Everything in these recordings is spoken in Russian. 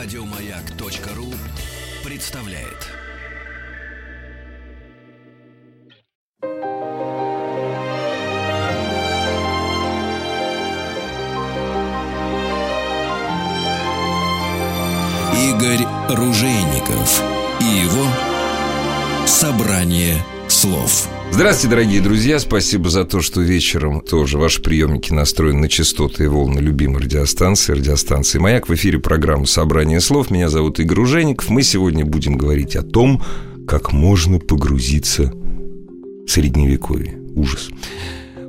Радиомаяк.ру представляет. Игорь Ружейников и его собрание слов. Здравствуйте, дорогие друзья. Спасибо за то, что вечером тоже ваши приемники настроены на частоты и волны любимой радиостанции, радиостанции «Маяк». В эфире программа «Собрание слов». Меня зовут Игорь Ужеников. Мы сегодня будем говорить о том, как можно погрузиться в Средневековье. Ужас.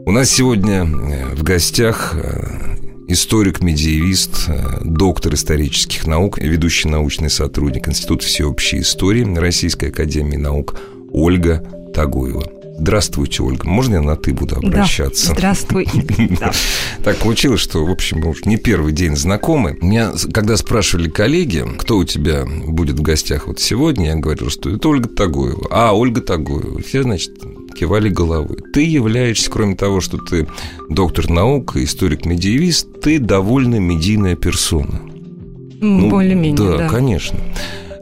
У нас сегодня э, в гостях э, историк-медиевист, э, доктор исторических наук, ведущий научный сотрудник Института всеобщей истории Российской академии наук Ольга Тагуева. Здравствуйте, Ольга. Можно я на «ты» буду обращаться? Да, здравствуй, Да. Так получилось, что, в общем, мы уже не первый день знакомы. Меня, когда спрашивали коллеги, кто у тебя будет в гостях вот сегодня, я говорил, что это Ольга Тагуева. А, Ольга Тагуева. Все, значит, кивали головой. Ты являешься, кроме того, что ты доктор наук, историк-медиевист, ты довольно медийная персона. Ну, Более-менее, да. да. конечно.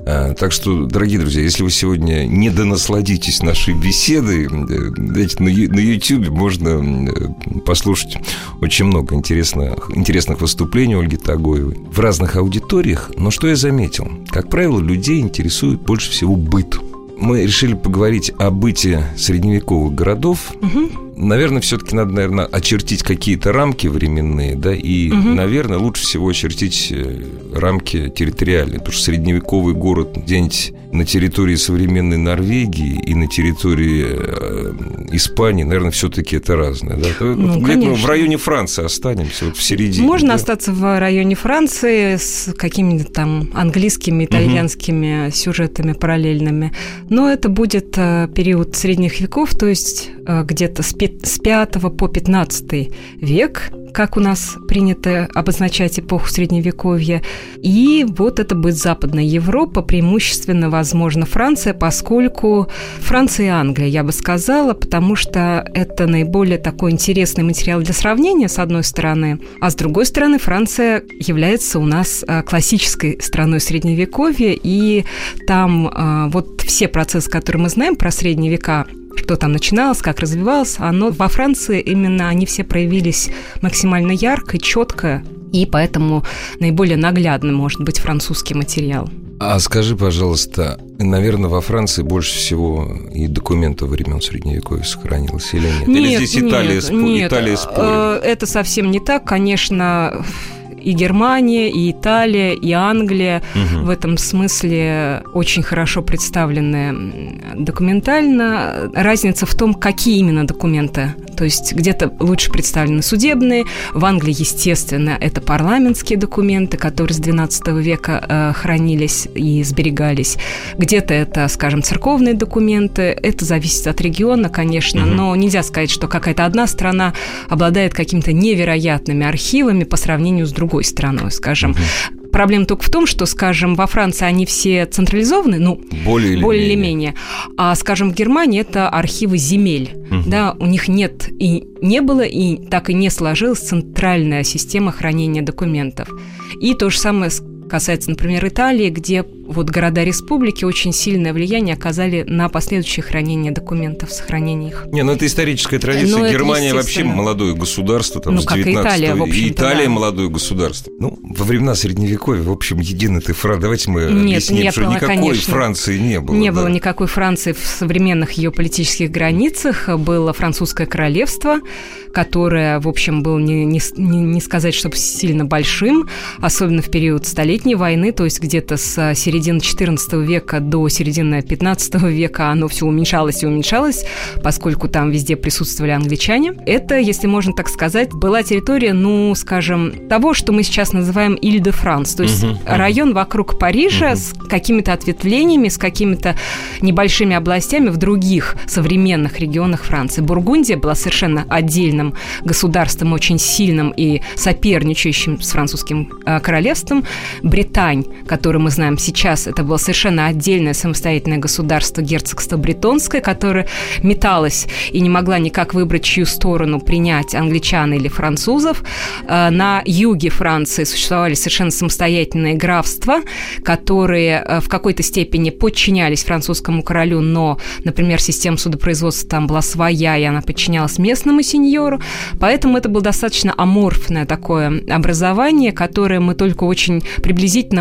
А, Так что, дорогие друзья, если вы сегодня не донасладитесь нашей беседой, э, знаете, на YouTube можно э, послушать очень много интересных, интересных выступлений Ольги Тагоевой в разных аудиториях. Но что я заметил? Как правило, людей интересует больше всего быт. Мы решили поговорить о быте средневековых городов. Наверное, все-таки надо, наверное, очертить какие-то рамки временные, да, и, наверное, лучше всего очертить э, рамки территориальные, потому что средневековый город где-нибудь на территории современной Норвегии и на территории э, Испании, наверное, все-таки это разное, да. Ну, где-то мы в районе Франции останемся, вот в середине. Можно да. остаться в районе Франции с какими-то там английскими, итальянскими сюжетами параллельными, но это будет э, период средних веков, то есть э, где-то с, с 5 по 15 век, как у нас принято обозначать эпоху Средневековья. И вот это будет Западная Европа, преимущественно, возможно, Франция, поскольку Франция и Англия, я бы сказала, потому что это наиболее такой интересный материал для сравнения, с одной стороны, а с другой стороны, Франция является у нас э, классической страной Средневековья, и там э, вот все процессы, которые мы знаем про Средние века, что там начиналось, как развивалось, оно во Франции именно они все проявились максимально ярко, четко, и поэтому наиболее наглядным может быть французский материал. А скажи, пожалуйста, наверное, во Франции больше всего и документов времен Средневековья сохранилось или нет? или здесь Италия, нет, спо- нет. Италия спорит? Э, Это совсем не так, конечно. И Германия, и Италия, и Англия Мгм. в этом смысле очень хорошо представлены документально. Разница в том, какие именно документы. То есть где-то лучше представлены судебные. В Англии, естественно, это парламентские документы, которые с XII века э, хранились и сберегались. Где-то это, скажем, церковные документы. Это зависит от региона, конечно, Мгм. но нельзя сказать, что какая-то одна страна обладает какими-то невероятными архивами по сравнению с другой страной, скажем. Проблема только в том, что, скажем, во Франции они все централизованы, ну, Более или более или менее. менее. А, скажем, в Германии это архивы земель. Мгм. Да, у них нет и не было, и так и не сложилась центральная система хранения документов. И то же самое касается, например, Италии, где вот города республики очень сильное влияние оказали на последующее хранение документов, сохранение их. Не, ну это историческая традиция. Ну, Германия вообще молодое государство, там, Ну, с как и 19 Италия, в и общем-то, Италия да. молодое государство. Ну, во времена Средневековья, в общем, единый ты Франция. Давайте мы Нет, объясним, не что было, никакой конечно. Франции не было. Не да. было никакой Франции в современных ее политических границах. Было французское королевство, которое, в общем, было не, не, не- сказать, чтобы сильно большим, особенно в период Столетней войны, то есть где-то с середины XIV века до середины XV века оно все уменьшалось и уменьшалось, поскольку там везде присутствовали англичане. Это, если можно так сказать, была территория, ну, скажем, того, что мы сейчас называем Иль-де-Франс, то есть мгм. район вокруг Парижа с какими-то ответвлениями, с какими-то небольшими областями в других современных регионах Франции. Бургундия была совершенно отдельным государством, очень сильным и соперничающим с французским э, королевством. Британь, который мы знаем сейчас, это было совершенно отдельное самостоятельное государство, герцогство бритонское, которое металось и не могла никак выбрать, чью сторону принять, англичан или французов. Э, на юге Франции существовали совершенно самостоятельные графства, которые э, в какой-то степени подчинялись французскому королю, но, например, система судопроизводства там была своя, и она подчинялась местному сеньору. Поэтому это было достаточно аморфное такое образование, которое мы только очень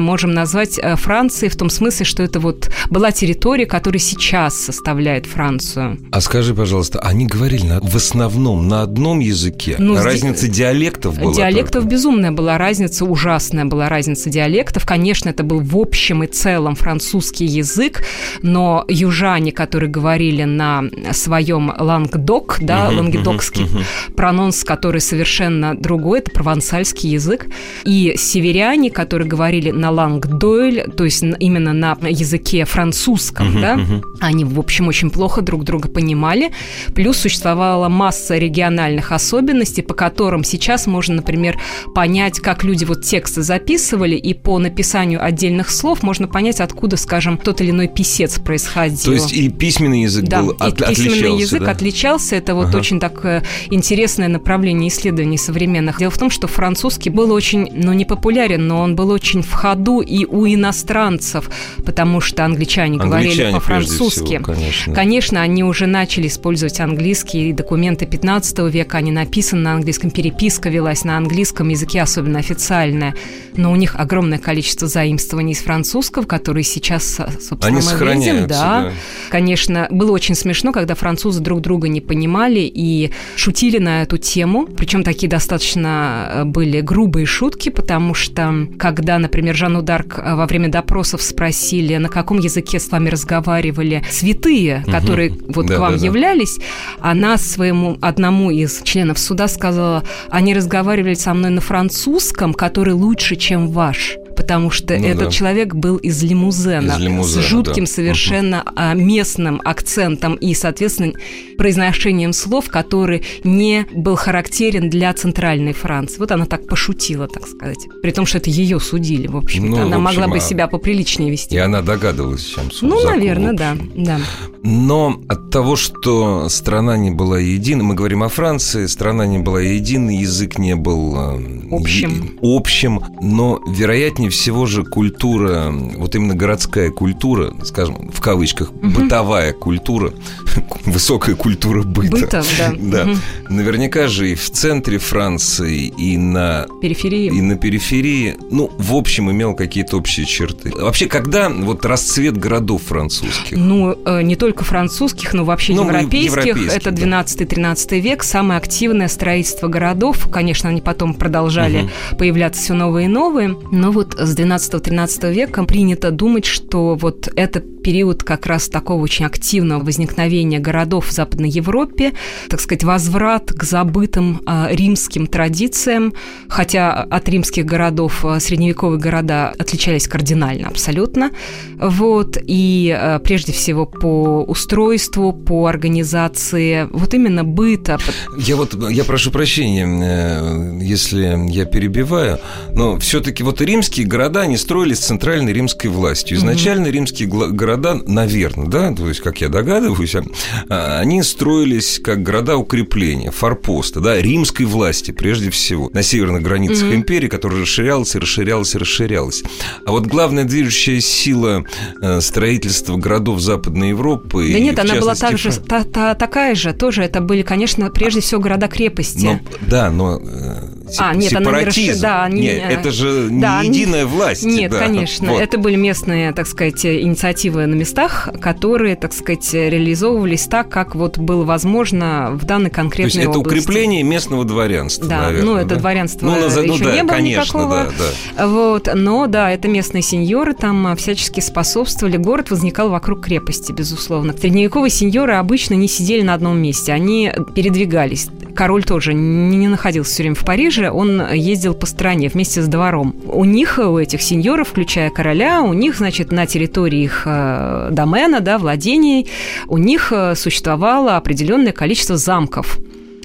можем назвать э, Францией в том смысле, что это вот была территория, которая сейчас составляет Францию. А скажи, пожалуйста, они говорили на, в основном на одном языке? Ну, Разница диалектов была? Диалектов только? безумная была разница, ужасная была разница диалектов. Конечно, это был в общем и целом французский язык, но южане, которые говорили на своем лангдок, да, uh-huh, лангедокский uh-huh, uh-huh. прононс, который совершенно другой, это провансальский язык, и северяне, которые говорили на лангдойль, то есть именно на языке французском, uh-huh, да, uh-huh. они, в общем, очень плохо друг друга понимали, плюс существовала масса региональных особенностей, по которым сейчас можно, например, понять, как люди вот тексты записывали, и по написанию отдельных слов можно понять, откуда, скажем, тот или иной писец происходил. То есть и письменный язык да, был от, и письменный язык да? отличался. Это вот ага. очень такое интересное направление исследований современных. Дело в том, что французский был очень, ну, не популярен, но он был очень в ходу и у иностранцев, потому что англичане, англичане говорили по-французски. Конечно. конечно, они уже начали использовать английские документы 15 века, они написаны на английском, переписка велась на английском языке, особенно официальная, но у них огромное количество заимствований из французского, которые сейчас, собственно, они мы видим. Да. да. Конечно, было очень смешно, когда французы друг друга не понимали и шутили на эту тему, причем такие достаточно э, были грубые шутки, потому что когда, например, Жанну Дарк э, во время допросов спросили, на каком языке с вами разговаривали святые, которые угу. вот да, к вам да, являлись, да. она своему одному из членов суда сказала, они разговаривали со мной на французском, который лучше, чем ваш потому что ну, этот да. человек был из лимузена, из лимузена с жутким да. совершенно угу. местным акцентом и, соответственно, произношением слов, который не был характерен для центральной Франции. Вот она так пошутила, так сказать. При том, что это ее судили, в общем-то. Ну, она в общем, могла бы а... себя поприличнее вести. И она догадывалась, чем суд Ну, наверное, да, да. Но от того, что страна не была едина, мы говорим о Франции, страна не была едина, язык не был э, общим, е- общим но, вероятнее всего же, культура, вот именно городская культура, скажем, в кавычках, угу. бытовая культура, высокая культура быта. Быта, да. да. Угу. Наверняка же и в центре Франции, и на... Периферии. И на периферии, ну, в общем, имел какие-то общие черты. Вообще, когда вот расцвет городов французских? Ну, э, не только французских, но вообще ну, европейских. европейских. Это 12-13 да. век, самое активное строительство городов. Конечно, они потом продолжали угу. появляться все новые и новые. Но вот с 12-13 века принято думать, что вот это период как раз такого очень активного возникновения городов в Западной Европе, так сказать, возврат к забытым э, римским традициям, хотя от римских городов э, средневековые города отличались кардинально абсолютно. Вот, и э, прежде всего по устройству, по организации, вот именно быта. Я вот, я прошу прощения, э, если я перебиваю, но все-таки вот римские города, они строились центральной римской властью. Изначально mm-hmm. римские города, наверное, да, то есть, как я догадываюсь, а, а, они строились как города укрепления, форпоста, да, римской власти прежде всего, на северных границах mm-hmm. империи, которая расширялась и расширялась и расширялась. А вот главная движущая сила э, строительства городов Западной Европы. Да нет, она была также, та, та, такая же, тоже это были, конечно, прежде всего города-крепости. Но, да, но э, а, нет, она не расшир... да, они... Нет, это же да, не единая они... власть. Нет, да. конечно. Вот. Это были местные, так сказать, инициативы на местах, которые, так сказать, реализовывались так, как вот было возможно в данной конкретной То есть это области. укрепление местного дворянства, Да, наверное, ну это да? дворянство ну, еще ну, да, не было конечно, никакого. Да, да. Вот, но да, это местные сеньоры там всячески способствовали. Город возникал вокруг крепости, безусловно. Средневековые сеньоры обычно не сидели на одном месте, они передвигались. Король тоже не находился все время в Париже, он ездил по стране вместе с двором. У них, у этих сеньоров, включая короля, у них, значит, на территории их э, домена, да, владений, у них э, существовало определенное количество замков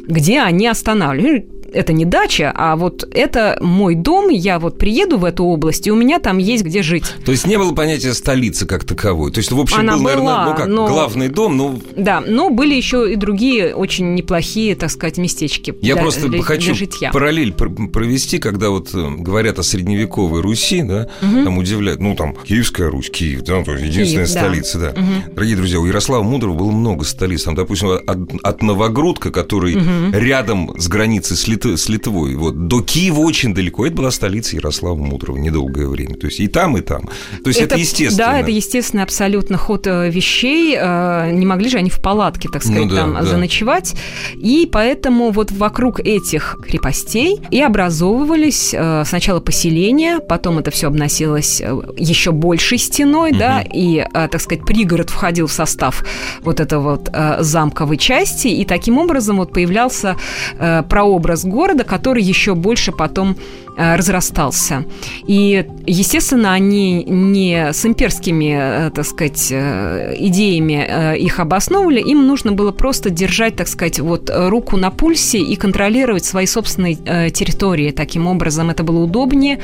где они останавливались это не дача, а вот это мой дом, я вот приеду в эту область, и у меня там есть где жить. То есть не было понятия столицы как таковой. То есть, в общем, Она был, наверное, была, ну как, но- главный дом, ну, Да, но были еще и другие очень неплохие, так сказать, местечки Я для, просто для- хочу для житья. параллель пр- провести, когда вот э, говорят о средневековой Руси, да, там удивляют, ну, там, Киевская Русь, Киев, да, то есть единственная Киев, да. столица, да. Дорогие друзья, у Ярослава Мудрого было много столиц. Там, допустим, от, от Новогрудка, который рядом с границей с, Лит- с Литвой, вот, до Киева очень далеко, это была столица Ярослава Мудрого недолгое время. То есть и там, и там. То есть это, естественно. Да, это естественный абсолютно ход э, вещей. Э, Не могли же они в палатке, так сказать, Ну да, там да. заночевать. И поэтому вот вокруг этих крепостей и образовывались э, сначала поселения, потом это все обносилось еще большей стеной, да, и, так сказать, пригород входил в состав вот этого вот замковой части, и таким образом вот появлялся прообраз города, который еще больше потом разрастался. И, естественно, они не с имперскими, э, так сказать, э, идеями э, их обосновывали, им нужно было просто держать, так сказать, вот э, руку на пульсе и контролировать свои собственные э, территории. Таким образом, это было удобнее.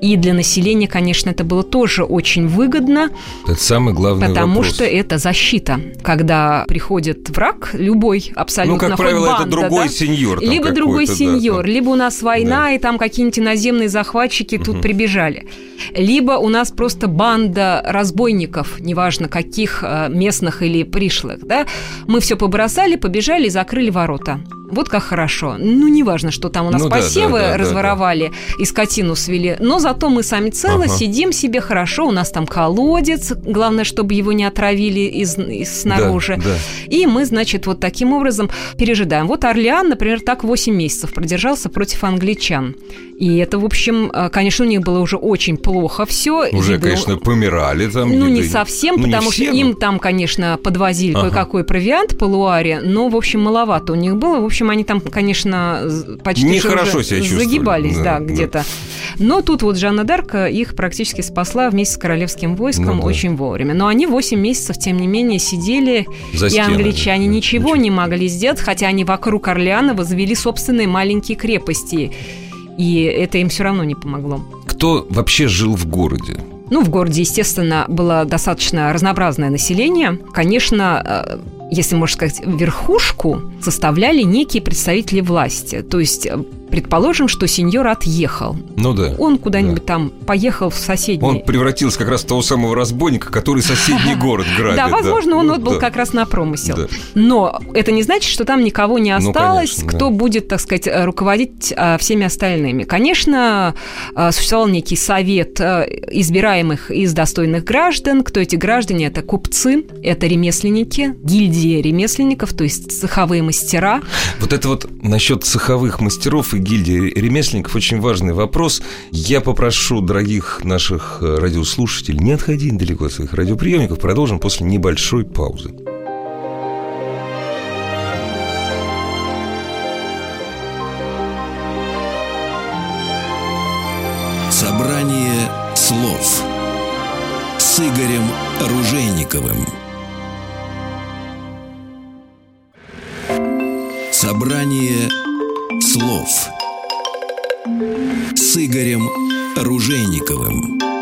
И для населения, конечно, это было тоже очень выгодно, Это самый главный потому вопрос. что это защита. Когда приходит враг, любой абсолютно, Ну, как правило, это банда, другой да, сеньор. либо другой да, сеньор, там. либо у нас война, и там какие-нибудь иноземные захватчики тут прибежали. Либо у нас просто банда разбойников, неважно каких, э, местных или пришлых, да. Мы все побросали, побежали и закрыли ворота. Вот как хорошо. Ну, неважно, что там у нас Ну да, посевы да, да, да, разворовали и скотину свели, но зато мы сами целы, Ага. сидим себе хорошо, у нас там колодец, главное, чтобы его не отравили из, из снаружи. Да, да. И мы, значит, вот таким образом пережидаем. Вот Орлеан, например, так 8 месяцев продержался против англичан. И это, в общем, э, конечно, у них было уже очень плохо все. Уже, конечно, помирали там. Ну, не еды. совсем, Ну, не потому все, что но- им там, конечно, подвозили Ага. кое-какой провиант по Луаре, но, в общем, маловато у них было. В общем, они там, конечно, почти Нехорошо себя чувствовали. загибались, Да, да, да. где-то. Но тут вот Жанна Дарк их практически спасла вместе с королевским войском Ну да. очень вовремя. Но они 8 месяцев, тем не менее, сидели, За и стенами. англичане Да, ничего ничего. не могли сделать, хотя они вокруг Орлеана возвели собственные маленькие крепости. И это им все равно не помогло. Кто вообще жил в городе? Ну, в городе, естественно, было достаточно разнообразное население. Конечно, э, если можно сказать, верхушку составляли некие представители власти. То есть, э, предположим, что сеньор отъехал. Ну да. Он куда-нибудь там поехал в соседний... Он превратился как раз в того самого разбойника, который соседний город грабит. Да, возможно, он Ну, отбыл да. как раз на промысел. Да. Но это не значит, что там никого не Ну, осталось, кто да. будет, так сказать, э, руководить э, всеми остальными. Конечно, э, существовал некий совет избираемых из достойных граждан. Кто эти граждане? Это купцы, это ремесленники, гильдии ремесленников, то есть цеховые мастера. Вот это вот насчет цеховых мастеров и гильдии ремесленников очень важный вопрос. Я попрошу дорогих наших э, радиослушателей не отходить далеко от своих радиоприемников. Продолжим после небольшой паузы. Собрание слов с Игорем Ружейниковым. Собрание слов Игорем Ружейниковым.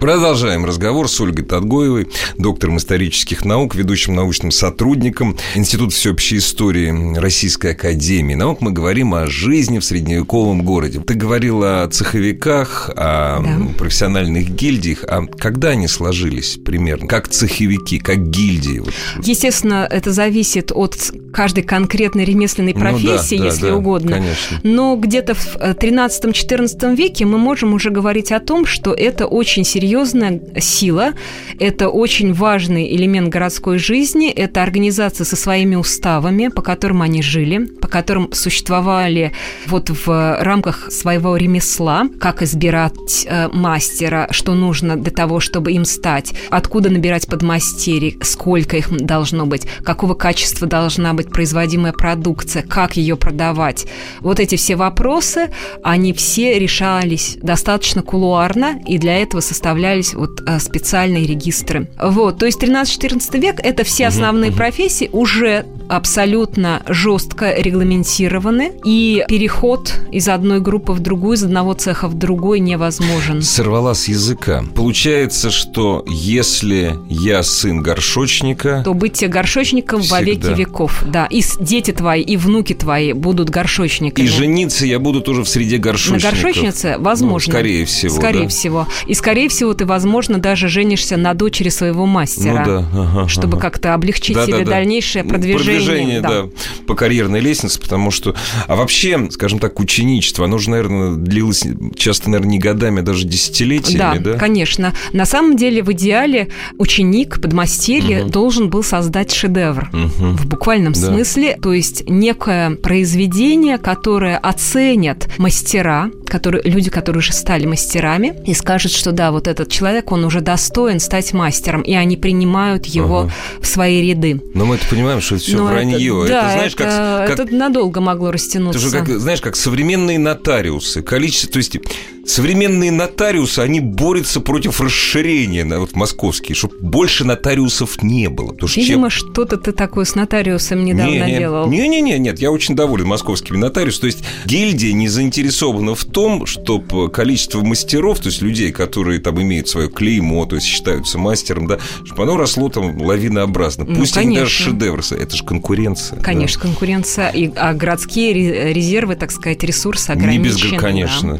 Продолжаем разговор с Ольгой Тадгоевой, доктором исторических наук, ведущим научным сотрудником Института всеобщей истории Российской Академии Наук. Мы говорим о жизни в средневековом городе. Ты говорила о цеховиках, о Да. профессиональных гильдиях. А когда они сложились примерно? Как цеховики, как гильдии? Вот. Естественно, это зависит от каждой конкретной ремесленной Ну да, профессии, да, если да, угодно. Конечно. Но где-то в э, 13-14 веке мы можем уже говорить о том, что это очень серьезная сила, это очень важный элемент городской жизни, это организация со своими уставами, по которым они жили, по которым существовали вот в рамках своего ремесла, как избирать э, мастера, что нужно для того, чтобы им стать, откуда набирать подмастерий, сколько их должно быть, какого качества должна быть производимая продукция, как ее продавать. Вот эти все вопросы, они все решались достаточно кулуарно, и для этого составлялись составлялись вот э, специальные регистры. Вот, то есть 13-14 век это все основные профессии уже абсолютно жестко регламентированы, и переход из одной группы в другую, из одного цеха в другой невозможен. Сорвала с языка. Получается, что если я сын горшочника... То быть тебе горшочником Всегда. во веки веков. Да, и дети твои, и внуки твои будут горшочниками. И жениться я буду тоже в среде На горшочников. горшочнице, возможно. Ну, скорее всего, Скорее да. всего. И, скорее всего, ты, возможно, даже женишься на дочери своего мастера. Ну да, ага, Чтобы ага. как-то облегчить Да, себе да, да. дальнейшее продвижение. Продвижение, да. по карьерной лестнице, потому что... А вообще, скажем так, ученичество, оно же, наверное, длилось часто, наверное, не годами, а даже десятилетиями, да? конечно. На самом деле, в идеале, ученик, подмастерье Мгм. должен был создать шедевр. Мгм. В буквальном Да. смысле, то есть некое произведение, которое оценят мастера, которые, люди, которые уже стали мастерами, и скажут, что да, вот этот человек, он уже достоин стать мастером, и они принимают его Ага. в свои ряды. Но мы это понимаем, что это все Но вранье. Это, да, знаешь, это, как, как это надолго могло Это растянуться. же, как, знаешь, как современные нотариусы. Количество, то есть современные нотариусы, они борются против расширения, на- вот московские, чтобы больше нотариусов не было. Потому что Видимо, что-то ты такое с нотариусом недавно не, делал. Не-не-не, нет, я очень доволен московскими нотариусами. То есть гильдия не заинтересована в том, чтобы количество мастеров, то есть людей, которые там имеют свое клеймо, то есть считаются мастером, да, чтобы оно росло там лавинообразно. Ну, Пусть они даже конечно. шедевры, это же конкуренция. да. Конечно, конкуренция, и, а городские ре- резервы, так сказать, ресурсы Не ограничены. без, да.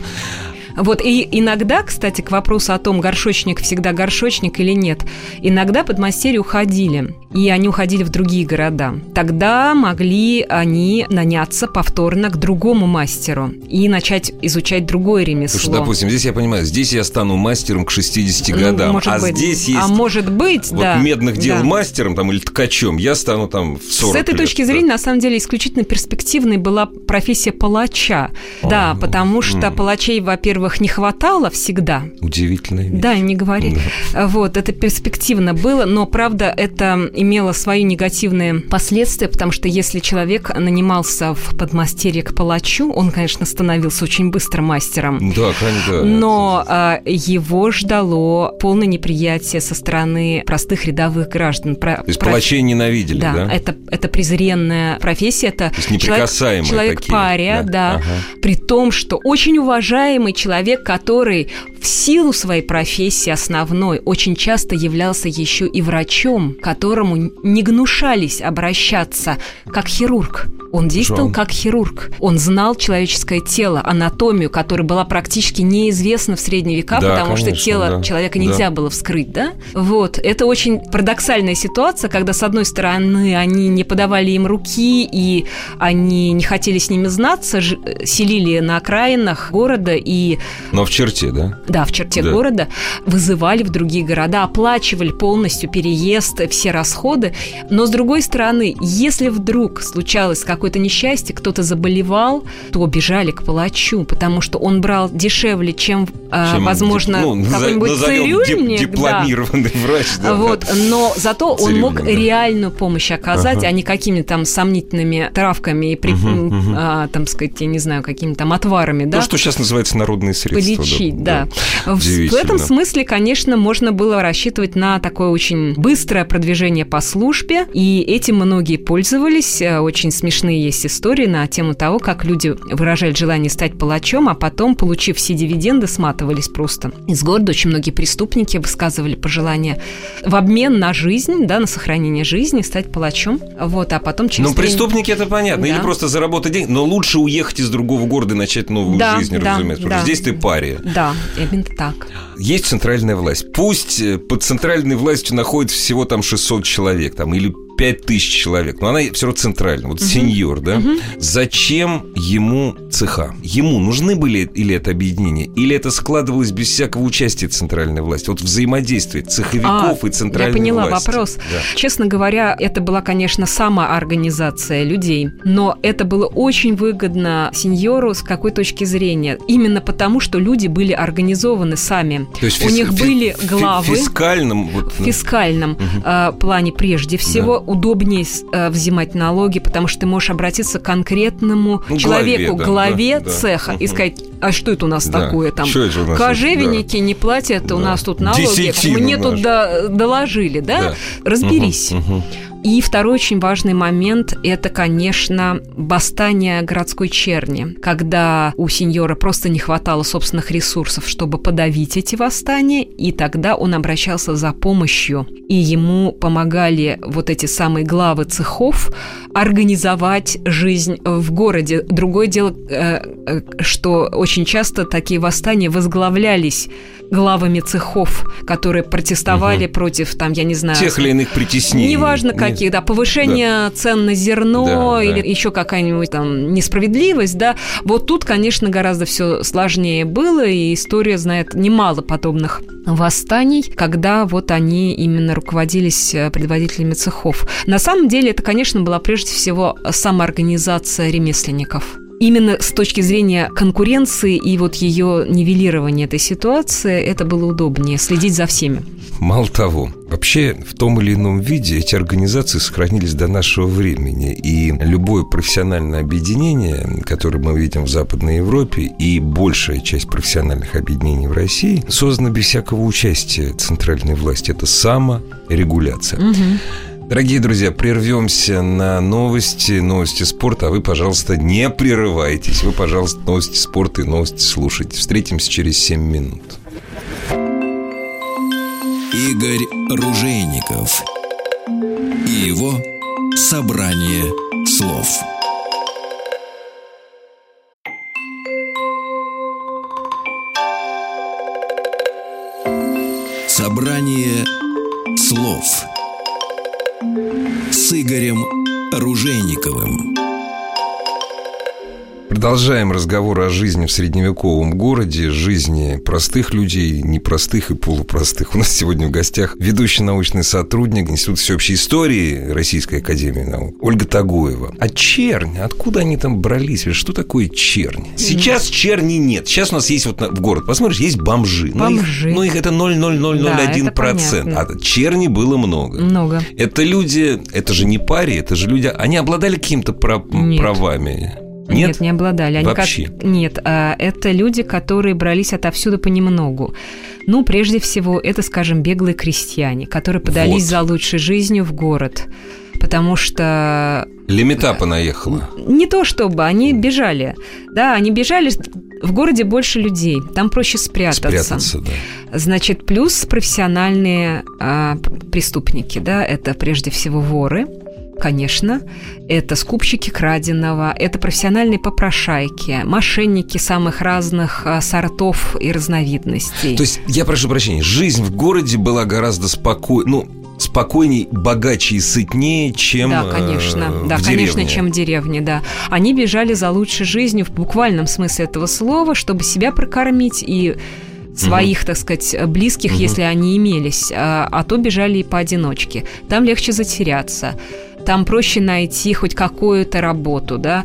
Вот, и иногда, кстати, к вопросу о том, горшочник всегда горшочник или нет, иногда подмастерья уходили, и они уходили в другие города. Тогда могли они наняться повторно к другому мастеру и начать изучать другое ремесло. Слушай, допустим, здесь я понимаю, здесь я стану мастером к 60 Ну, годам, может а быть. здесь есть А может быть, вот да. медных дел да. мастером там, или ткачом, я стану там в 40 С этой лет, точки да. зрения, на самом деле, исключительно перспективной была профессия палача. да, ну, потому что м. палачей, во-первых, не хватало всегда. Удивительная вещь. Да, не говори. Вот, это перспективно было, но, правда, это имело свои негативные последствия, потому что если человек нанимался в подмастерье к палачу, он, конечно, становился очень быстро мастером. Да, конечно, да. Но а, его ждало полное неприятие со стороны простых рядовых граждан. Про- То есть про- палачей ненавидели, да? да, это, это презренная профессия, это есть неприкасаемые человек, такие, пария, да. да, Ага. при том, что очень уважаемый человек, который в силу своей профессии основной очень часто являлся еще и врачом, которому не гнушались обращаться как хирург. Он действовал как хирург. Он знал человеческое тело, анатомию, которая была практически неизвестна в средние века, Да, потому что конечно, тело да. человека Да. нельзя было вскрыть, да? Вот. Это очень парадоксальная ситуация, когда, с одной стороны, они не подавали им руки, и они не хотели с ними знаться, ж- э, селили на окраинах города и, Но в черте, да? да, в черте Да. города, вызывали в другие города, оплачивали полностью переезд, все расходы. Но, с другой стороны, если вдруг случалось какое-то несчастье, кто-то заболевал, то бежали к палачу, потому что он брал дешевле, чем, а, Чем возможно, ну, какой-нибудь назовем дип- цирюльник. да. дипломированный врач, да. Вот, но зато он мог Цирюльник, да. реальную помощь оказать, Ага. а не какими-то там сомнительными травками и, при- Мгм, мгм. а, там сказать, я не знаю, какими-то там отварами, да? То, что сейчас называется народные средства. полечить, да. В, в этом смысле, конечно, можно было рассчитывать на такое очень быстрое продвижение по службе, и этим многие пользовались. Э, Очень смешные есть истории на тему того, как люди выражали желание стать палачом, а потом, получив все дивиденды, сматывались просто из города. Очень многие преступники высказывали пожелание в обмен на жизнь, да, на сохранение жизни, стать палачом. Вот, а потом через Ну, время- преступники это понятно. Или Да. просто заработать деньги. Но лучше уехать из другого города и начать новую Да, жизнь, да, разумеется. Потому да. здесь ты пария. Да, именно так. Есть центральная власть. Пусть э, под центральной властью находится всего там 600 человек, там, или 5000 человек, но она все равно центральная. Вот сеньор, да? Зачем ему цеха? Ему нужны были или это объединение, или это складывалось без всякого участия центральной власти? Вот взаимодействие цеховиков А, и центральной Я поняла власти. вопрос. Да. Честно говоря, это была, конечно, самоорганизация людей, но это было очень выгодно сеньору с какой точки зрения? Именно потому, что люди были организованы сами. То есть У фис- них фи- были главы. фискальном вот, В фискальном э, плане прежде всего удобнее э, взимать налоги, потому что ты можешь обратиться к конкретному ну, человеку, главе, да, главе да, цеха, да. и сказать, а что это у нас да. такое там? Нас Кожевенники да. не платят, да. у нас тут налоги. Десятину Мне наш. тут до, доложили, да? да. Разберись. Угу, угу. И второй очень важный момент – это, конечно, восстание городской черни, когда у сеньора просто не хватало собственных ресурсов, чтобы подавить эти восстания, и тогда он обращался за помощью, и ему помогали вот эти самые главы цехов организовать жизнь в городе. Другое дело, э, э, что очень часто такие восстания возглавлялись главами цехов, которые протестовали угу. против, там, я не знаю... Тех или иных притеснений. Неважно каких, да, повышение да. цен на зерно да, или да. еще какая-нибудь там несправедливость, да. Вот тут, конечно, гораздо все сложнее было, и история знает немало подобных восстаний, когда вот они именно руководились э, предводителями цехов. На самом деле это, конечно, была прежде всего самоорганизация ремесленников именно с точки зрения конкуренции и вот ее нивелирования этой ситуации, это было удобнее следить за всеми. Мало того, вообще в том или ином виде эти организации сохранились до нашего времени. И любое профессиональное объединение, которое мы видим в Западной Европе, и большая часть профессиональных объединений в России, создано без всякого участия центральной власти. Это саморегуляция. Угу. Дорогие друзья, прервемся на новости, новости спорта, а вы, пожалуйста, не прерывайтесь. Вы, пожалуйста, новости спорта и новости слушайте. Встретимся через 7 минут. Игорь Ружейников и его «Собрание слов». Собрание слов с Игорем Ружейниковым. Продолжаем разговор о жизни в средневековом городе, жизни простых людей, непростых и полупростых. У нас сегодня в гостях ведущий научный сотрудник Института всеобщей истории Российской Академии наук Ольга Тагуева. А чернь? Откуда они там брались? Что такое чернь? Сейчас черни нет. Сейчас у нас есть вот в город, посмотришь, есть бомжи. Бомжи. Ну, их, ну, их это 0,0001%. Да, а черни было много. Много. Это люди, это же не пари, это же люди, они обладали какими-то прав, правами. Нет, нет не обладали. Они Вообще? Как... Нет, а, это люди, которые брались отовсюду понемногу. Ну, прежде всего, это, скажем, беглые крестьяне, которые подались вот. за лучшей жизнью в город. Потому что... Лимита понаехала. Не то чтобы, они бежали. Да, они бежали, в городе больше людей, там проще спрятаться. Спрятаться, да. Значит, плюс профессиональные а, преступники, да, это прежде всего воры, конечно, это скупщики краденого, это профессиональные попрошайки, мошенники самых разных а, сортов и разновидностей. То есть, я прошу прощения, жизнь в городе была гораздо спокойнее, ну, спокойней, богаче и сытнее, чем Да, конечно, э, да, в конечно, деревне. чем в деревне, да. Они бежали за лучшей жизнью в буквальном смысле этого слова, чтобы себя прокормить и своих, угу. так сказать, близких, угу. если они имелись, а, а то бежали и поодиночке. Там легче затеряться там проще найти хоть какую-то работу, да.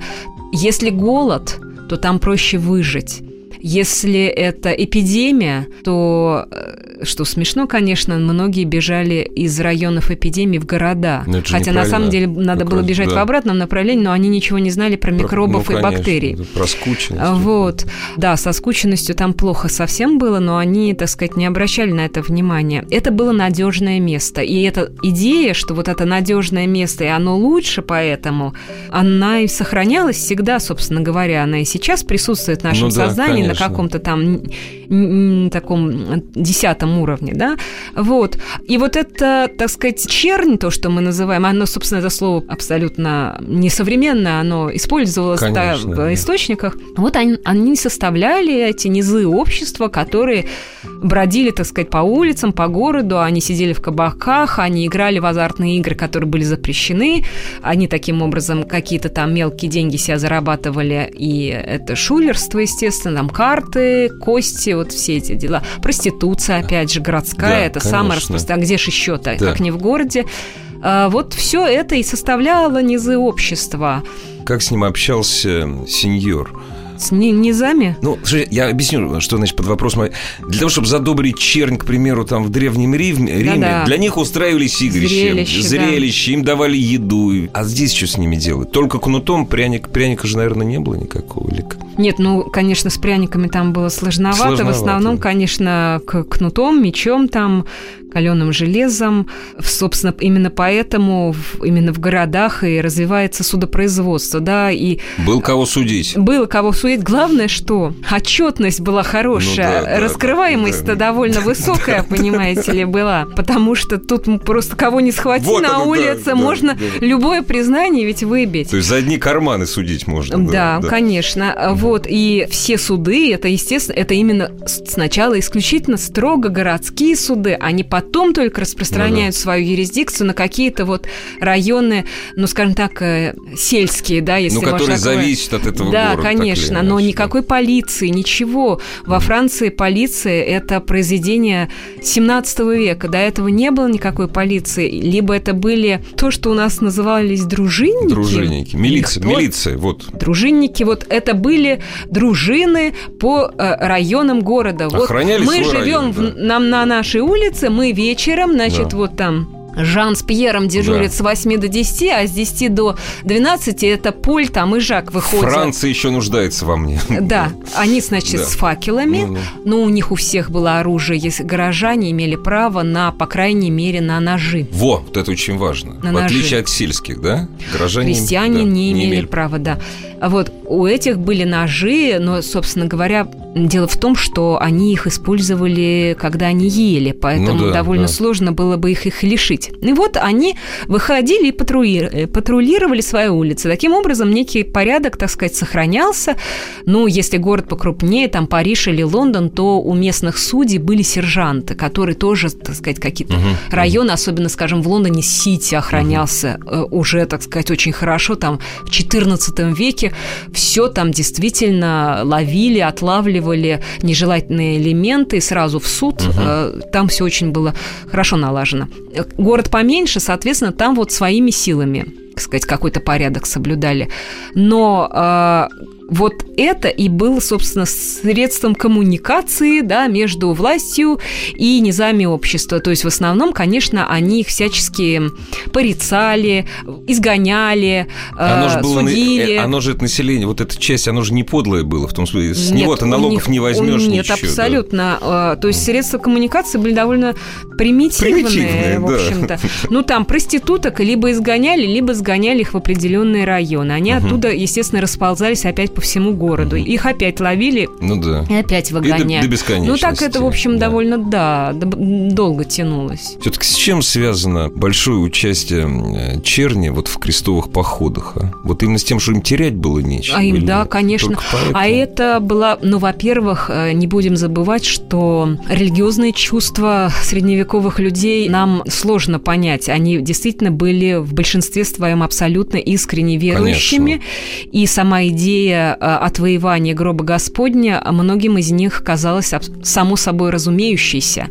Если голод, то там проще выжить. Если это эпидемия, то э, что смешно, конечно, многие бежали из районов эпидемии в города. Хотя на самом деле надо было раз, бежать да. в обратном направлении, но они ничего не знали про микробов ну, и конечно, бактерий. Про скученность. Вот. Да, со скученностью там плохо совсем было, но они, так сказать, не обращали на это внимания. Это было надежное место. И эта идея, что вот это надежное место, и оно лучше поэтому, она и сохранялась всегда, собственно говоря. Она и сейчас присутствует в нашем ну, да, сознании конечно. На каком-то там таком десятом уровне, да, вот. И вот это, так сказать, чернь, то, что мы называем, оно, собственно, это слово абсолютно несовременное, оно использовалось да, в источниках. Вот они, они составляли эти низы общества, которые бродили, так сказать, по улицам, по городу, они сидели в кабаках, они играли в азартные игры, которые были запрещены, они таким образом какие-то там мелкие деньги себя зарабатывали, и это шулерство, естественно, там карты, кости, вот все эти дела. Проституция, опять же, городская, да, это конечно. самое распространенное. А где же еще-то, да. как не в городе? А, вот все это и составляло низы общества. Как с ним общался сеньор? С ни- низами? Ну, слушай, я объясню, что значит под вопросом. Для того, чтобы задобрить чернь, к примеру, там в Древнем Риме, Риме Да-да. для них устраивались игрища, Зрелище, да. зрелище, им давали еду. А здесь что с ними делать? Только кнутом пряник, пряника же, наверное, не было никакого. Или... Нет, ну, конечно, с пряниками там было сложновато. Сложновато. В основном, конечно, к кнутом, мечом там, каленым железом. Собственно, именно поэтому именно в городах и развивается судопроизводство, да, и Был кого судить. было кого судить. Главное, что отчетность была хорошая, Ну да, да, раскрываемость-то да. довольно высокая, понимаете ли, была. Потому что тут просто кого не схвати Вот на оно, да, улице, да, можно да. любое признание ведь выбить. То есть за одни карманы судить можно. Да, конечно. Вот. И все суды, это, естественно, это именно сначала исключительно строго городские суды. Они потом только распространяют свою юрисдикцию на какие-то вот районы, ну, скажем так, э, сельские, да, если Ну, которые зависят от этого Да, города. конечно, но иначе, никакой полиции, ничего. Во Франции полиция – это произведение 17 века. До этого не было никакой полиции. Либо это были то, что у нас назывались да. дружинники. Дружинники. Милиция, Никто- милиция, вот. Дружинники, вот это были дружины по э, районам города. Вот Охраняли мы свой живем район, в- да. нам на нашей улице, мы вечером, значит, Да. вот там Жан с Пьером дежурят Да. с 8 до 10, а с 10 до 12 это Поль там и Жак выходят. Франция еще нуждается во мне. Да, они, значит, Да. с факелами, Ну, ну. но у них у всех было оружие, если горожане имели право на, по крайней мере, на ножи. Во, вот это очень важно. На в ножи. отличие от сельских, да? Горожане Крестьяне да, не имели права, да. Вот у этих были ножи, но, собственно говоря, дело в том, что они их использовали, когда они ели, поэтому Ну да, довольно да. сложно было бы их, их лишить. И вот они выходили и патрулировали, патрулировали свои улицы. Таким образом, некий порядок, так сказать, сохранялся. Ну, если город покрупнее, там Париж или Лондон, то у местных судей были сержанты, которые тоже, так сказать, какие-то Мгм. районы, особенно, скажем, в Лондоне Сити охранялся э, уже, так сказать, очень хорошо. Там в XIV веке все там действительно ловили, отлавливали нежелательные элементы сразу в суд. Э, Там все очень было хорошо налажено. Город поменьше, соответственно, там вот своими силами так сказать, какой-то порядок соблюдали. Но э, вот это и было, собственно, средством коммуникации да, между властью и низами общества. То есть в основном, конечно, они их всячески порицали, изгоняли, э, Оно же было, на- судили. э, оно же это население, вот эта часть, оно же не подлое было, в том смысле, с него-то налогов них- не возьмешь Нет, ничего. да. абсолютно. Э, То есть средства коммуникации были довольно примитивные, Примитивные, в да. общем-то. Ну, там проституток либо изгоняли, либо сгоняли их в определенные районы. Они оттуда, естественно, расползались опять по всему городу. Их опять ловили Ну да. и опять И до, выгоняли. до бесконечности. Ну, так это, в общем, да. довольно, да, долго тянулось. Все-таки с чем связано большое участие э, черни вот в крестовых походах? а? Вот именно с тем, что им терять было нечего? А им, да, нет? конечно. А это было, ну, во-первых, э, не будем забывать, что религиозные чувства средневековых людей нам сложно понять. Они действительно были в большинстве своем абсолютно искренне верующими. И сама идея э, отвоевания гроба Господня многим из них казалась аб- само собой разумеющейся.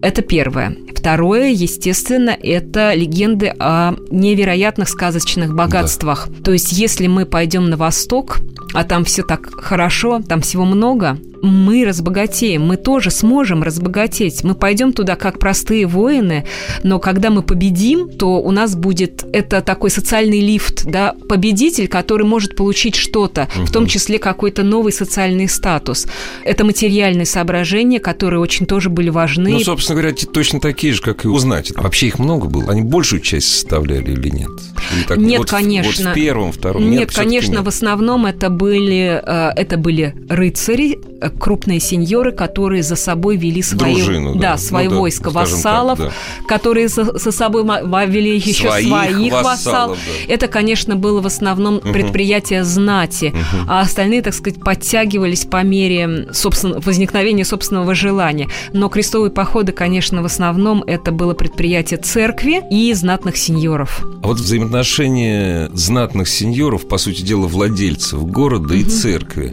Это первое. Второе, естественно, это легенды о невероятных сказочных богатствах. То есть, если мы пойдем на восток, а там все так хорошо, там всего много, мы разбогатеем, мы тоже сможем разбогатеть. Мы пойдем туда как простые воины, но когда мы победим, то у нас будет это такой социальный лифт, да, победитель, который может получить что-то, в том числе какой-то новый социальный статус. Это материальные соображения, которые очень тоже были важны. Ну, собственно говоря, точно такие же, как и узнать. Вообще их много было? Они большую часть составляли или нет? Или так, Нет, вот конечно. Вот в первом, втором? Нет, всё-таки конечно, нет. в основном это были, э, это были рыцари, э, крупные сеньоры, которые за собой вели свои, Дружину, да. да, свои Ну да, войска так, вассалов, да. которые за, за собой вели еще Своих своих, вассалов, вассалов. да. Это, конечно, было в основном предприятие знати, а остальные, так сказать, подтягивались по мере собственно, возникновения собственного желания. Но крестовые походы, конечно, в основном это было предприятие церкви и знатных сеньоров. А вот взаимоотношения знатных сеньоров, по сути дела, владельцев города и церкви.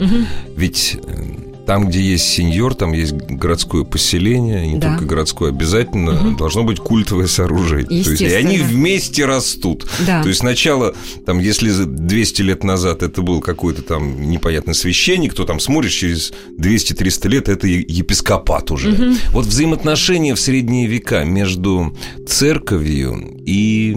Ведь э, Там, где есть сеньор, там есть городское поселение, не Да. только городское, обязательно должно быть культовое сооружение. То есть, и они вместе растут. Да. То есть сначала, там, если за 200 лет назад это был какой-то там непонятный священник, то там смотришь, через 200-300 лет это епископат уже. Вот взаимоотношения в средние века между церковью и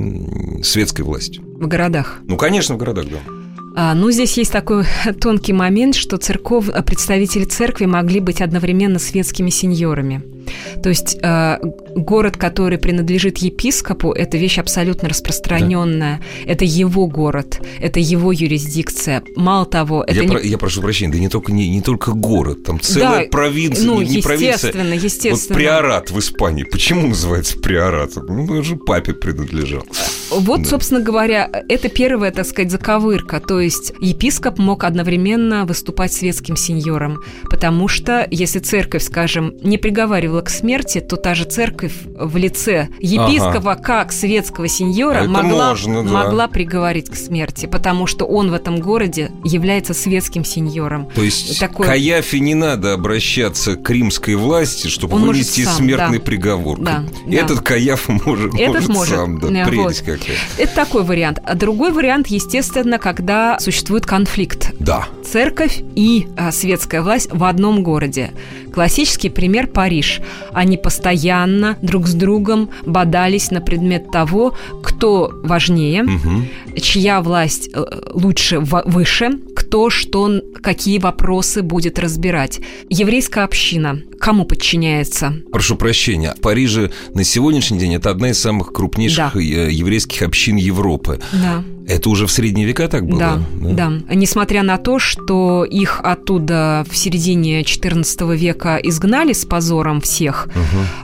светской властью. В городах. Ну, конечно, в городах, да. А, ну, здесь есть такой тонкий момент, что церков, представители церкви могли быть одновременно светскими сеньорами. То есть э, город, который принадлежит епископу, это вещь абсолютно распространенная. Это его город, это его юрисдикция. Мало того, это Я, не- про- я прошу прощения, да не только, не, не только город, там целая Да, провинция, ну, не, не провинция. естественно, естественно. Вот приорат в Испании. Почему называется приорат? Ну, он же папе принадлежал. Вот, Да. собственно говоря, это первая, так сказать, заковырка. То есть епископ мог одновременно выступать светским сеньором, потому что если церковь, скажем, не приговаривала к смерти, то та же церковь в лице епископа как светского сеньора Это могла, можно, да. могла приговорить к смерти, потому что он в этом городе является светским сеньором. То есть Такое- Каяфе не надо обращаться к римской власти, чтобы Он вынести сам, смертный да. приговор. Да, да. Этот Каяф может, Этот может может, сам. Да. да, Прелесть вот. какая. Это такой вариант. А другой вариант, естественно, когда существует конфликт Да. церковь и а, светская власть в одном городе. Классический пример Париж. Они постоянно друг с другом бодались на предмет того, кто важнее, Мгм. чья власть э, лучше, выше, кто что, какие вопросы будет разбирать. Еврейская община кому подчиняется? Прошу прощения. В Париже на сегодняшний день это одна из самых крупнейших Да. э, еврейских общин Европы. Да. Это уже в средние века так было? Да, да. Несмотря на то, что их оттуда в середине XIV века изгнали с позором всех,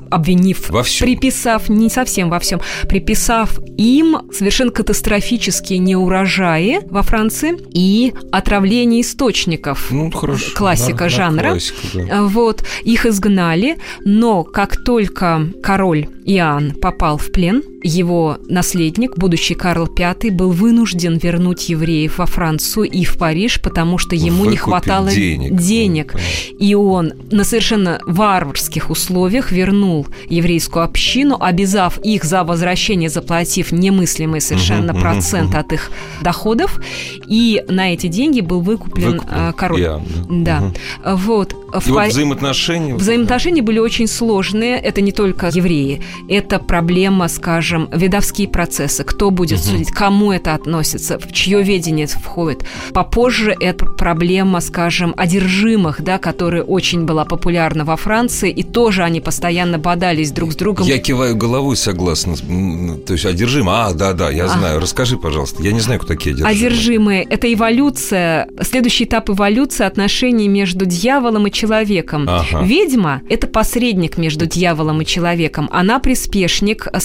обвинив, Во всем. приписав, не совсем во всем, приписав им совершенно катастрофические неурожаи во Франции и отравление источников. Ну, хорошо. Классика Да, да, жанра. классика, да. Вот, их изгнали, но как только король Иоанн попал в плен, его наследник, будущий Карл V, был вынужден вернуть евреев во Францию и в Париж, потому что ему не Выкупить хватало денег. денег. И он на совершенно варварских условиях вернул еврейскую общину, обязав их за возвращение, заплатив немыслимый совершенно мгм, процент мгм. от их доходов. И на эти деньги был выкуплен, Выкуплен а, король. Иоанн, Да. Мгм. Вот. В И вот Па- взаимоотношения... Взаимоотношения были очень сложные. Это не только евреи. Это проблема, скажем, видовские процессы. Кто будет Мгм. судить, кому это относится, в чье ведение это входит. Попозже это проблема, скажем, одержимых, да, которая очень была популярна во Франции, и тоже они постоянно бодались друг с другом. Я киваю головой согласно. М, То есть одержим. А, да, да, я А. знаю. Расскажи, пожалуйста. Я не знаю, кто такие одержимые. Одержимые – это эволюция, следующий этап эволюции отношений между дьяволом и человеком. Ага. Ведьма – это посредник между дьяволом и человеком. Она приспешник э,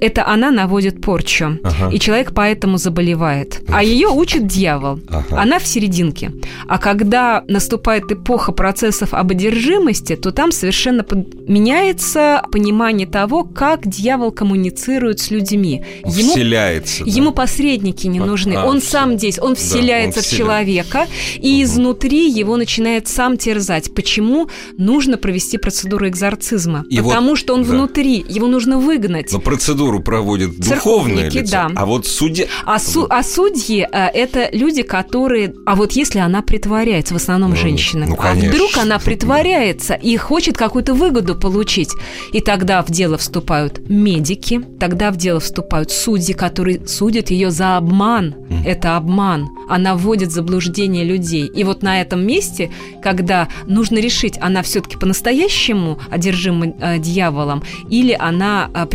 Это она наводит порчу. Ага. И человек поэтому заболевает. А ее учит дьявол. Ага. Она в серединке. А когда наступает эпоха процессов об одержимости, то там совершенно меняется понимание того, как дьявол коммуницирует с людьми. Ему Вселяется. да. Ему посредники не А, нужны. а, он всё. сам здесь, он Да, вселяется он в человека, и изнутри его начинает сам терзать. Почему нужно провести процедуру экзорцизма? И вот- Потому что он да. внутри, его нужно выгнать. Но процедуру проводит духовное лицо. да. А вот судья... А, су- а судьи э, это люди, которые. А вот если она притворяется, в основном Ну, женщины, ну, а вдруг она притворяется и хочет какую-то выгоду получить, и тогда в дело вступают медики, тогда в дело вступают судьи, которые судят ее за обман. Это обман. Она вводит в заблуждение людей. И вот на этом месте, когда нужно решить, она все-таки по-настоящему одержима э, дьяволом или она э,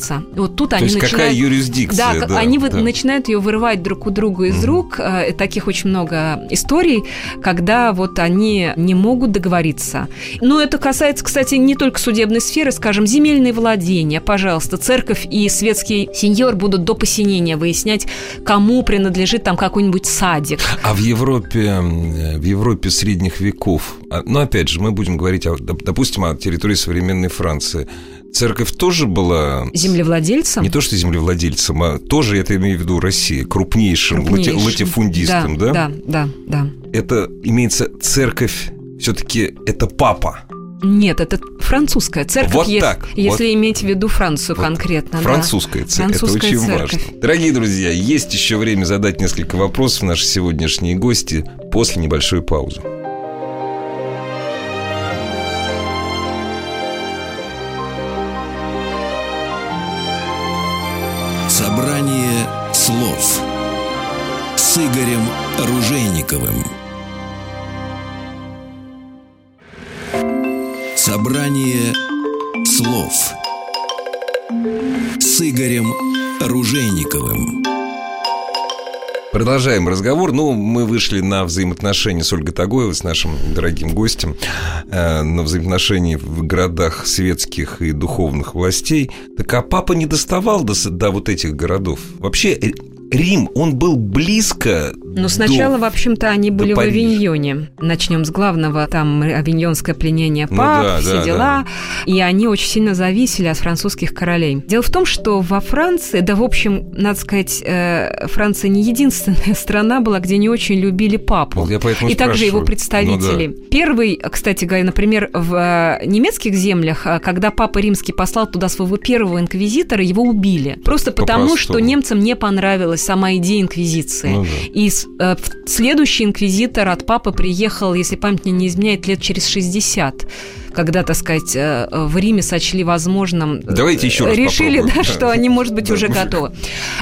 преступница. Вот тут То они есть какая начинают юрисдикция? да, они вы- да. начинают ее вырывать друг у друга из рук. Э, Таких очень много историй, когда вот они не могут договориться. Но это касается, кстати, не только судебной сферы, скажем, земельные владения. Пожалуйста, церковь и светский сеньор будут до посинения выяснять, кому принадлежит там какой-нибудь садик. А в Европе, э, в Европе средних веков, а, ну, опять же, мы будем говорить, о, доп- допустим, о территории современной Франции. Церковь тоже была Землевладельцам? не то что землевладельцем, а тоже, это имею в виду Россия, крупнейшим, лати- крупнейшим. латифундистом, да? Да, да, да. Это имеется церковь все-таки это папа. Нет, это французская церковь, Вот е- так, если вот. иметь в виду Францию Вот конкретно. да. Французская церковь. Французская это очень церковь. важно. Дорогие друзья, есть еще время задать несколько вопросов наши сегодняшние гости после небольшой паузы. Игорем Ружейниковым. Собрание слов с Игорем Ружейниковым. Продолжаем разговор. Ну, мы вышли на взаимоотношения с Ольгой Тагоевой, с нашим дорогим гостем, э, на взаимоотношения в городах светских и духовных властей. Так а папа не доставал до, до вот этих городов? Вообще, э, Рим, он был близко Но сначала, до- в общем-то, они были в. Авиньоне. Начнем с главного, там авиньонское пленение Ну пап, да, все да, дела. И они очень сильно зависели от французских королей. Дело в том, что во Франции, да, в общем, надо сказать, э, Франция не единственная страна была, где не очень любили папу. Вот я поэтому и также его спрашиваю. представители. Ну Первый, кстати говоря, например, в э, немецких землях, э, когда папа римский послал туда своего первого инквизитора, его убили. Просто потому, По-простому. что немцам не понравилась да, сама идея инквизиции. Ну да. И э, следующий инквизитор от папы приехал, если память не изменяет, лет через 60 когда, так сказать, э, в Риме сочли возможным... э, Давайте еще раз Решили, попробуем. да, что они, может быть, уже готовы.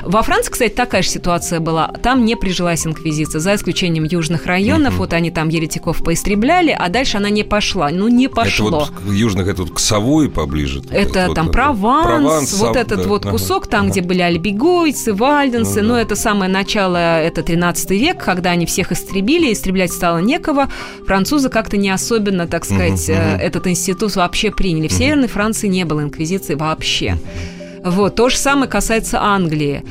Во Франции, кстати, такая же ситуация была. Там не прижилась инквизиция, за исключением южных районов. Вот они там еретиков поистребляли, а дальше она не пошла. Ну, не пошло. Это вот южных, это вот к Савой поближе. Это там вот, Прованс, вот этот вот кусок, там, где были альбигойцы, вальденсы, Ну но да. это самое начало, это 13 век, когда они всех истребили, истреблять стало некого. Французы как-то не особенно, так сказать, э, мгм. Этот институт вообще приняли. В Северной Франции не было инквизиции вообще. Вот, то же самое касается Англии.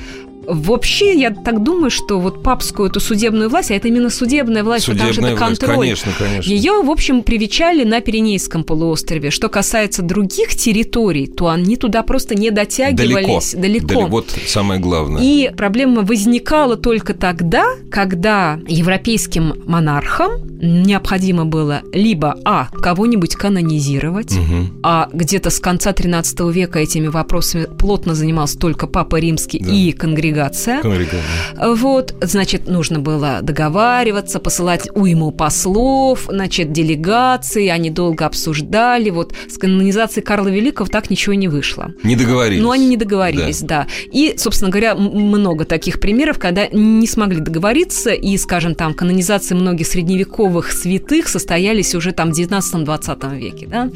Вообще, я так думаю, что вот папскую эту судебную власть, а это именно судебная власть, потому что Судебная это контроль. конечно, конечно. Ее, в общем, привечали на Пиренейском полуострове. Что касается других территорий, то они туда просто не Далеко. дотягивались. Далеко. Дали- Вот самое главное. И проблема возникала только тогда, когда европейским монархам необходимо было либо, а, кого-нибудь канонизировать, Мгм. а где-то с конца 13 века этими вопросами плотно занимался только Папа Римский Да. и конгрегация. Конрика, да. Вот, значит, нужно было договариваться, посылать уйму послов, значит, делегации, они долго обсуждали. Вот с канонизацией Карла Великого так ничего не вышло. Не договорились. Ну, они не договорились, да. И, собственно говоря, много таких примеров, когда не смогли договориться, и, скажем, там, канонизации многих средневековых святых состоялись уже там в 19-20 веке, да.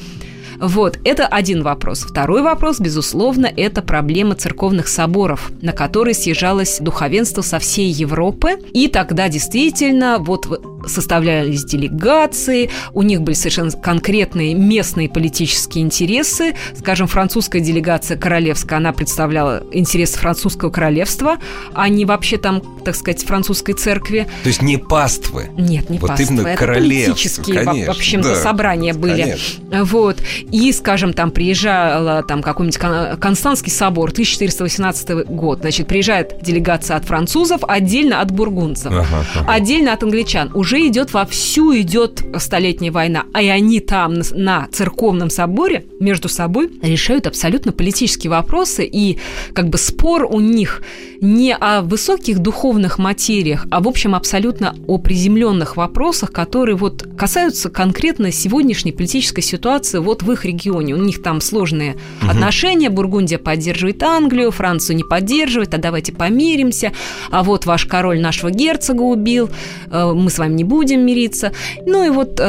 Вот, это один вопрос. Второй вопрос, безусловно, это проблема церковных соборов, на которые съезжалось духовенство со всей Европы. И тогда действительно вот составлялись делегации, у них были совершенно конкретные местные политические интересы. Скажем, французская делегация королевская, она представляла интересы французского королевства, а не вообще там, так сказать, французской церкви. То есть не паствы. Нет, не Вот паства, именно это политические, конечно, в общем-то, да. собрания были. Конечно. Вот. И, скажем, там приезжала там какой-нибудь Кон- Константский собор, 1418 год. Значит, приезжает делегация от французов, отдельно от бургундцев. Ага, ага. Отдельно от англичан. Уже идет вовсю идет столетняя война. А и они там на, на церковном соборе между собой решают абсолютно политические вопросы. И как бы спор у них не о высоких духовных материях, а в общем абсолютно о приземленных вопросах, которые вот касаются конкретно сегодняшней политической ситуации вот в их регионе. У них там сложные отношения. Бургундия поддерживает Англию, Францию не поддерживает, а давайте помиримся. А вот ваш король нашего герцога убил, э, мы с вами не будем мириться. Ну и вот, э,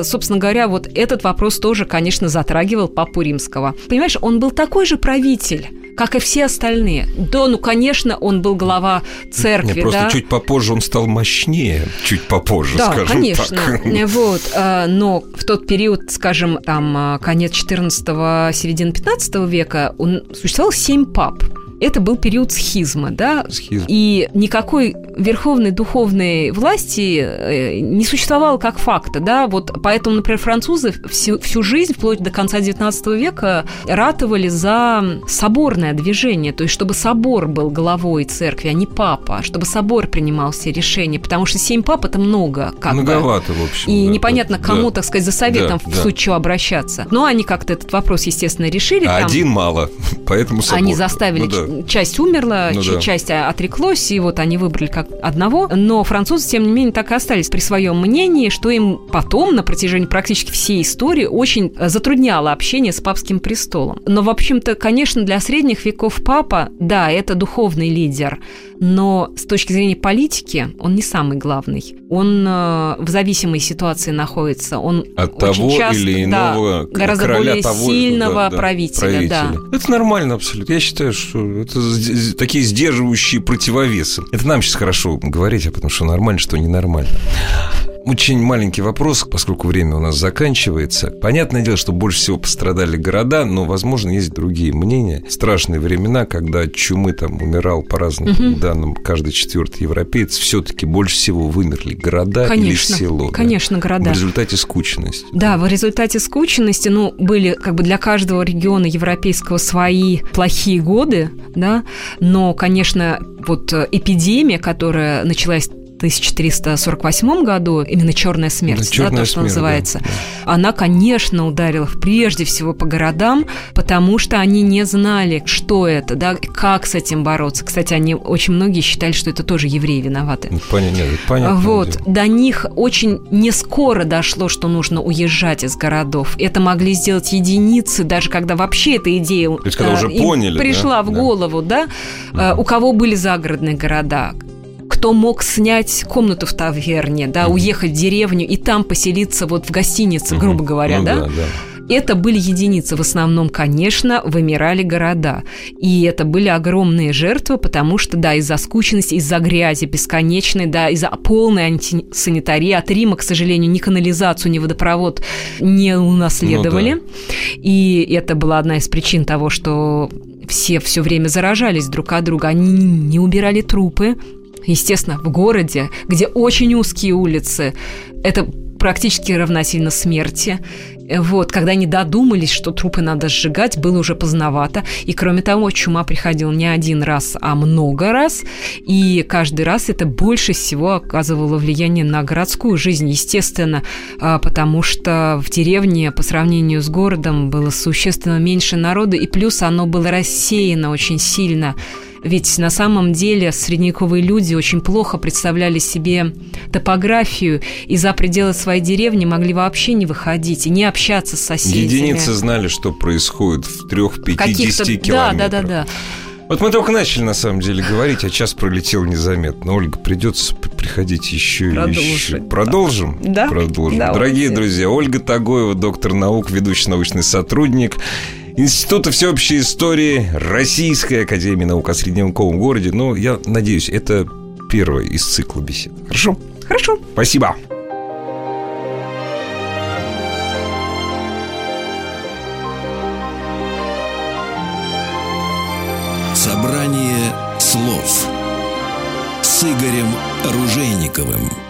э, собственно говоря, вот этот вопрос тоже, конечно, затрагивал папу римского. Понимаешь, он был такой же правитель, как и все остальные. Да, ну, конечно, он был глава церкви, Не, просто да. чуть попозже он стал мощнее, чуть попозже, Да, скажем конечно. так. Вот, э, но в тот период, скажем, там конец 14-го, середина 15 века, он существовал семь пап. это был период схизма, да, Схизм. и никакой верховной духовной власти э, не существовало как факта, да, вот поэтому, например, французы всю, всю жизнь, вплоть до конца XIX века, ратовали за соборное движение, то есть чтобы собор был главой церкви, а не папа, чтобы собор принимал все решения, потому что семь пап – это много, как бы. Многовато, в общем. И да, непонятно, да, кому, да. так сказать, за советом Да, в да. случае чего обращаться. Но они как-то этот вопрос, естественно, решили. А там. один мало, поэтому собор. Они заставили, Ну да. часть умерла, Ну да. часть а, отреклась, и вот они выбрали как одного. Но французы, тем не менее, так и остались при своем мнении, что им потом, на протяжении практически всей истории, очень э, затрудняло общение с папским престолом. Но, в общем-то, конечно, для средних веков папа, да, это духовный лидер, но с точки зрения политики он не самый главный. Он э, в зависимой ситуации находится. Он От очень того часто, или да, иного к- гораздо короля более того, сильного да, да, правителя, да. Это нормально абсолютно. Я считаю, что это такие сдерживающие противовесы. Это нам сейчас хорошо говорить, а потому что нормально, что ненормально. Очень маленький вопрос, поскольку время у нас заканчивается. Понятное дело, что больше всего пострадали города, но, возможно, есть другие мнения. Страшные времена, когда от чумы там умирал по разным Мгм. данным каждый четвертый европеец, все-таки больше всего вымерли города Конечно, или село. да? конечно, города. В результате скучности. Да, в результате скученности, ну, были как бы для каждого региона европейского свои плохие годы, да, но, конечно, вот э, эпидемия, которая началась 1348 году, именно черная смерть, Да, «Чёрная да, то, что смерть», называется, да, она, конечно, ударила прежде всего по городам, потому что они не знали, что это, да, как с этим бороться. Кстати, они очень многие считали, что это тоже евреи виноваты. Ну, Понятно, понятное Вот, дело. до них очень не скоро дошло, что нужно уезжать из городов. Это могли сделать единицы, даже когда вообще эта идея есть, когда э, уже поняли, да? пришла в Да. голову, да, Э, у кого были загородные города, кто мог снять комнату в таверне, да, Мгм. уехать в деревню и там поселиться вот в гостинице, Мгм. грубо говоря, Ну да? да, да. Это были единицы. В основном, конечно, вымирали города. И это были огромные жертвы, потому что, да, из-за скученности, из-за грязи бесконечной, да, из-за полной антисанитарии. От Рима, к сожалению, ни канализацию, ни водопровод не унаследовали. Ну И это была одна из причин того, что все все время заражались друг от друга. Они не убирали трупы. Естественно, в городе, где очень узкие улицы, это практически равносильно смерти. Вот, когда они додумались, что трупы надо сжигать, было уже поздновато. И кроме того, чума приходила не один раз, а много раз. И каждый раз это больше всего оказывало влияние на городскую жизнь, естественно, а, потому что в деревне по сравнению с городом было существенно меньше народу, и плюс оно было рассеяно очень сильно. Ведь на самом деле средневековые люди очень плохо представляли себе топографию и за пределы своей деревни могли вообще не выходить и не общаться с соседями. Единицы знали, что происходит в трех-пятидесяти каких-то... Да, километрах. да, да, да. Вот мы только начали, на самом деле, говорить, а час пролетел незаметно. Ольга, придется приходить еще и еще. да. Продолжим? Да, Продолжим. давайте. Дорогие друзья, Ольга Тагоева, доктор наук, ведущий научный сотрудник Института всеобщей истории Российской Академии наук о средневековом городе. Ну, я надеюсь, это первая из цикла бесед. Хорошо? Хорошо. Спасибо. Собрание слов с Игорем Ружейниковым.